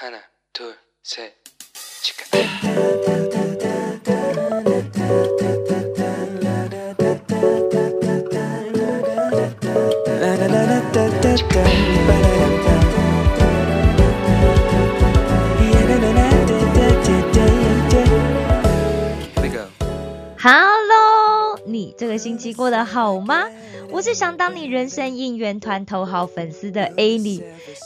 하나, 둘, 셋, 치카. Here 这个星期过得好吗？我是想当你人生应援团头号粉丝的 A 你。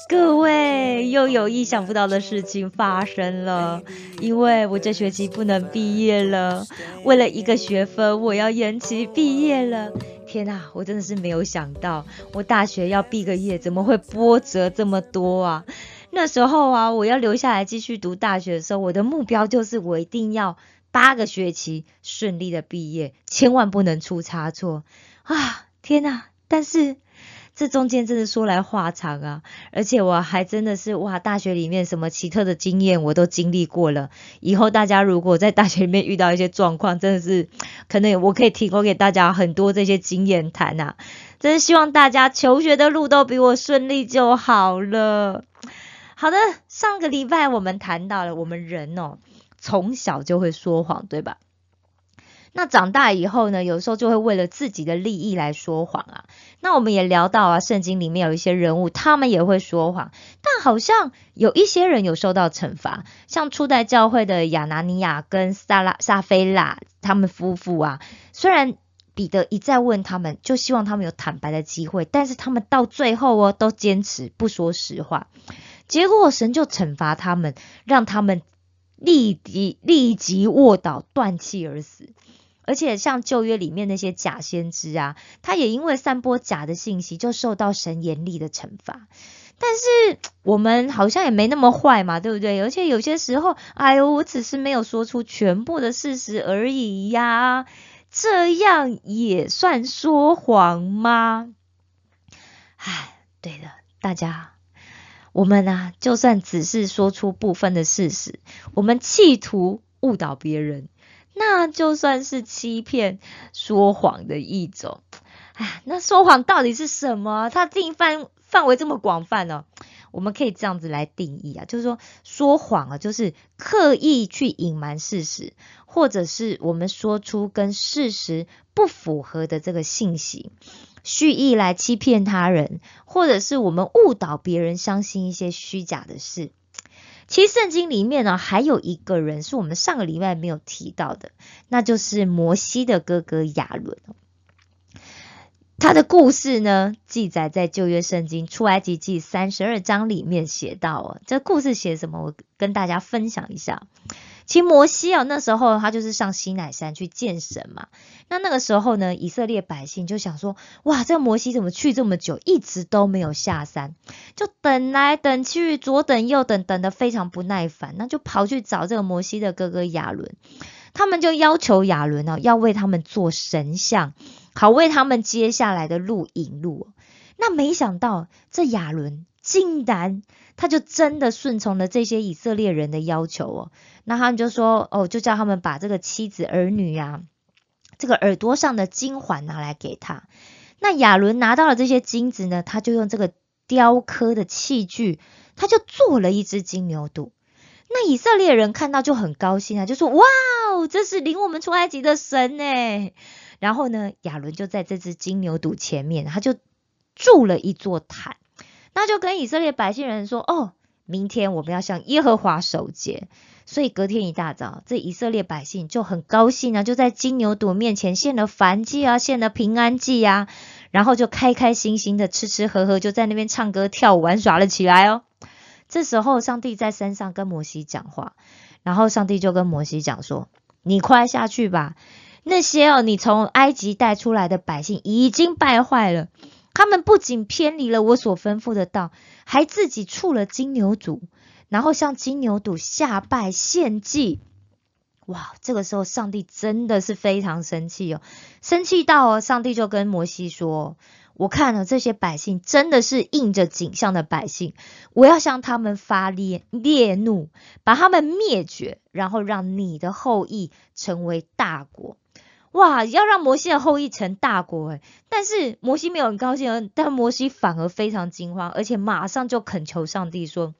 各位，又有意想不到的事情发生了，因为我这学期不能毕业了，为了一个学分，我要延期毕业了。天呐，我真的是没有想到，我大学要毕个业，怎么会波折这么多啊？那时候啊，我要留下来继续读大学的时候，我的目标就是我一定要八个学期顺利的毕业，千万不能出差错啊！天呐，但是这中间真的说来话长啊，而且我还真的是哇，大学里面什么奇特的经验我都经历过了。以后大家如果在大学里面遇到一些状况，真的是可能我可以提供给大家很多这些经验谈啊！真是希望大家求学的路都比我顺利就好了。好的，上个礼拜我们谈到了我们人哦，从小就会说谎，对吧？那长大以后呢，有时候就会为了自己的利益来说谎啊。那我们也聊到啊，圣经里面有一些人物，他们也会说谎，但好像有一些人有受到惩罚，像初代教会的亚拿尼亚跟撒拉撒菲拉他们夫妇啊，虽然彼得一再问他们，就希望他们有坦白的机会，但是他们到最后哦，都坚持不说实话。结果神就惩罚他们，让他们立即立即卧倒，断气而死。而且像旧约里面那些假先知啊，他也因为散播假的信息，就受到神严厉的惩罚。但是我们好像也没那么坏嘛，对不对？而且有些时候，哎呦，我只是没有说出全部的事实而已呀，这样也算说谎吗？唉，对的，大家。我们啊，就算只是说出部分的事实，我们企图误导别人，那就算是欺骗、说谎的一种。哎，那说谎到底是什么？它定范范围这么广泛呢？我们可以这样子来定义啊，就是说说谎啊，就是刻意去隐瞒事实，或者是我们说出跟事实不符合的这个信息。蓄意来欺骗他人，或者是我们误导别人相信一些虚假的事。其实圣经里面呢，还有一个人是我们上个礼拜没有提到的，那就是摩西的哥哥亚伦。他的故事呢，记载在旧约圣经出埃及记三十二章里面写到哦。这故事写什么？我跟大家分享一下。其实摩西啊，那时候他就是上西乃山去见神嘛。那那个时候呢，以色列百姓就想说：哇，这摩西怎么去这么久，一直都没有下山？就等来等去，左等右等，等得非常不耐烦，那就跑去找这个摩西的哥哥亚伦。他们就要求亚伦呢，要为他们做神像，好为他们接下来的路引路。那没想到这亚伦竟然，他就真的顺从了这些以色列人的要求哦。那他们就说，哦，就叫他们把这个妻子儿女呀，这个耳朵上的金环拿来给他。那亚伦拿到了这些金子呢，他就用这个雕刻的器具，他就做了一只金牛犊。那以色列人看到就很高兴啊，就说：“哇哦，这是领我们出埃及的神呢！”然后呢，亚伦就在这只金牛犊前面，他就筑了一座坛，那就跟以色列百姓人说：“哦，明天我们要向耶和华守节。”所以隔天一大早，这以色列百姓就很高兴啊，就在金牛犊面前献了燔祭啊，献了平安祭啊，然后就开开心心的吃吃喝喝，就在那边唱歌跳舞玩耍了起来哦。这时候，上帝在山上跟摩西讲话，然后上帝就跟摩西讲说：“你快下去吧，那些哦，你从埃及带出来的百姓已经败坏了，他们不仅偏离了我所吩咐的道，还自己触了金牛犊，然后向金牛犊下拜献祭。哇，这个时候上帝真的是非常生气哦，生气到哦，上帝就跟摩西说。”我看了这些百姓，真的是应着景象的百姓。我要向他们发烈烈怒，把他们灭绝，然后让你的后裔成为大国。哇，要让摩西的后裔成大国诶但是摩西没有很高兴，但摩西反而非常惊慌，而且马上就恳求上帝说：“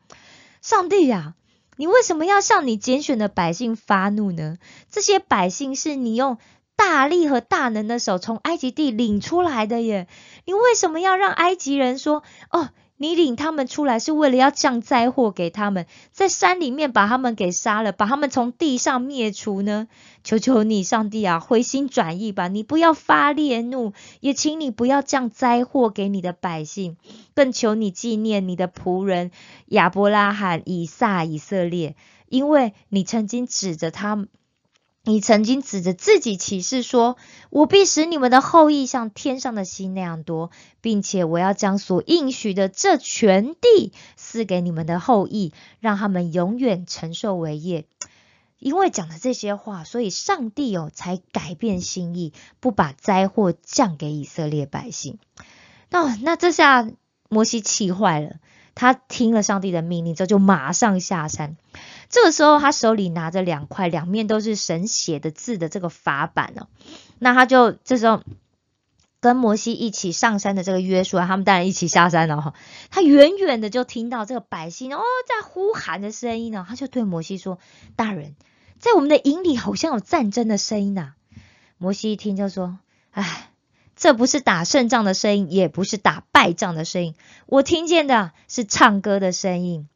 上帝呀，你为什么要向你拣选的百姓发怒呢？这些百姓是你用大力和大能的手从埃及地领出来的耶，你为什么要让埃及人说哦？你领他们出来是为了要降灾祸给他们，在山里面把他们给杀了，把他们从地上灭除呢？求求你，上帝啊，回心转意吧！你不要发烈怒，也请你不要降灾祸给你的百姓，更求你纪念你的仆人亚伯拉罕、以撒、以色列，因为你曾经指着他们。你曾经指着自己起誓说：“我必使你们的后裔像天上的星那样多，并且我要将所应许的这全地赐给你们的后裔，让他们永远承受为业。”因为讲了这些话，所以上帝哦才改变心意，不把灾祸降给以色列百姓。那那这下摩西气坏了，他听了上帝的命令之后，就马上下山。这个时候，他手里拿着两块两面都是神写的字的这个法板哦，那他就这时候跟摩西一起上山的这个约书亚，他们当然一起下山了哈。他远远的就听到这个百姓哦在呼喊的声音呢，他就对摩西说：“大人，在我们的营里好像有战争的声音呐。”摩西一听就说：“哎，这不是打胜仗的声音，也不是打败仗的声音，我听见的是唱歌的声音。”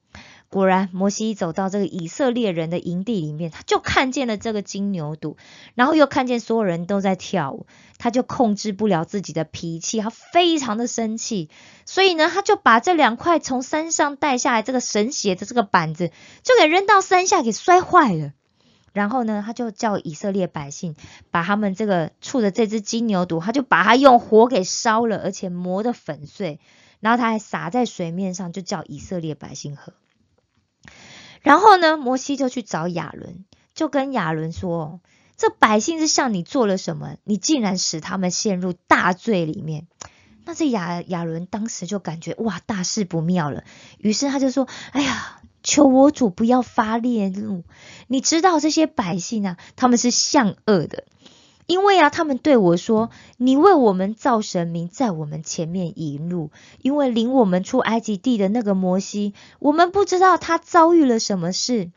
果然，摩西走到这个以色列人的营地里面，他就看见了这个金牛犊，然后又看见所有人都在跳舞，他就控制不了自己的脾气，他非常的生气，所以呢，他就把这两块从山上带下来这个神写的这个板子，就给扔到山下给摔坏了。然后呢，他就叫以色列百姓把他们这个处的这只金牛犊，他就把它用火给烧了，而且磨得粉碎，然后他还撒在水面上，就叫以色列百姓喝。然后呢，摩西就去找亚伦，就跟亚伦说：“这百姓是向你做了什么？你竟然使他们陷入大罪里面。”那这亚亚伦当时就感觉哇，大事不妙了。于是他就说：“哎呀，求我主不要发烈怒。你知道这些百姓啊，他们是向恶的。”因为啊，他们对我说：“你为我们造神明，在我们前面引路。因为领我们出埃及地的那个摩西，我们不知道他遭遇了什么事，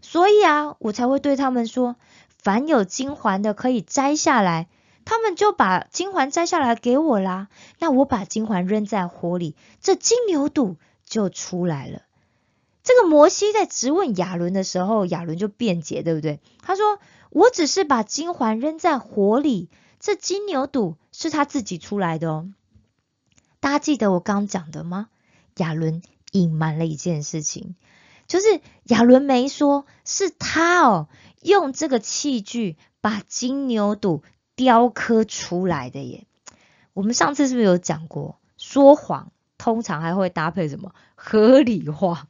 所以啊，我才会对他们说：凡有金环的可以摘下来。他们就把金环摘下来给我啦。那我把金环扔在火里，这金牛肚就出来了。这个摩西在质问亚伦的时候，亚伦就辩解，对不对？他说。”我只是把金环扔在火里，这金牛肚是他自己出来的哦。大家记得我刚讲的吗？亚伦隐瞒了一件事情，就是亚伦没说是他哦，用这个器具把金牛肚雕刻出来的耶。我们上次是不是有讲过，说谎通常还会搭配什么合理化？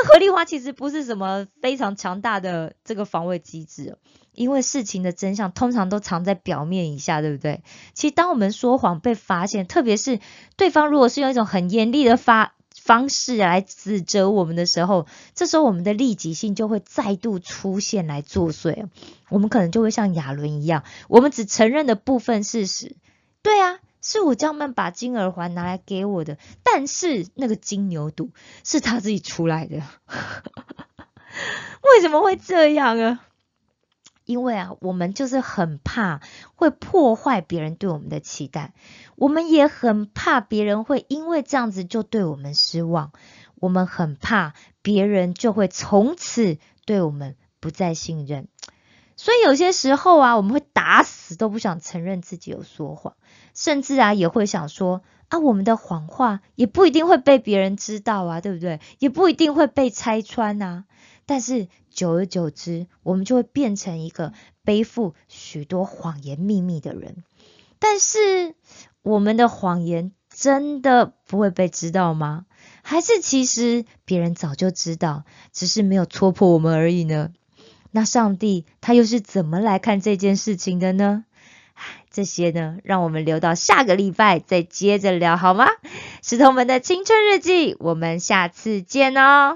这合理化其实不是什么非常强大的这个防卫机制，因为事情的真相通常都藏在表面以下，对不对？其实当我们说谎被发现，特别是对方如果是用一种很严厉的发方式来指责我们的时候，这时候我们的利己性就会再度出现来作祟，我们可能就会像亚伦一样，我们只承认的部分事实，对啊。是我将们把金耳环拿来给我的，但是那个金牛肚是他自己出来的，为什么会这样啊？因为啊，我们就是很怕会破坏别人对我们的期待，我们也很怕别人会因为这样子就对我们失望，我们很怕别人就会从此对我们不再信任。所以有些时候啊，我们会打死都不想承认自己有说谎，甚至啊也会想说啊，我们的谎话也不一定会被别人知道啊，对不对？也不一定会被拆穿啊。但是久而久之，我们就会变成一个背负许多谎言秘密的人。但是我们的谎言真的不会被知道吗？还是其实别人早就知道，只是没有戳破我们而已呢？那上帝他又是怎么来看这件事情的呢？这些呢，让我们留到下个礼拜再接着聊好吗？石头们的青春日记，我们下次见哦。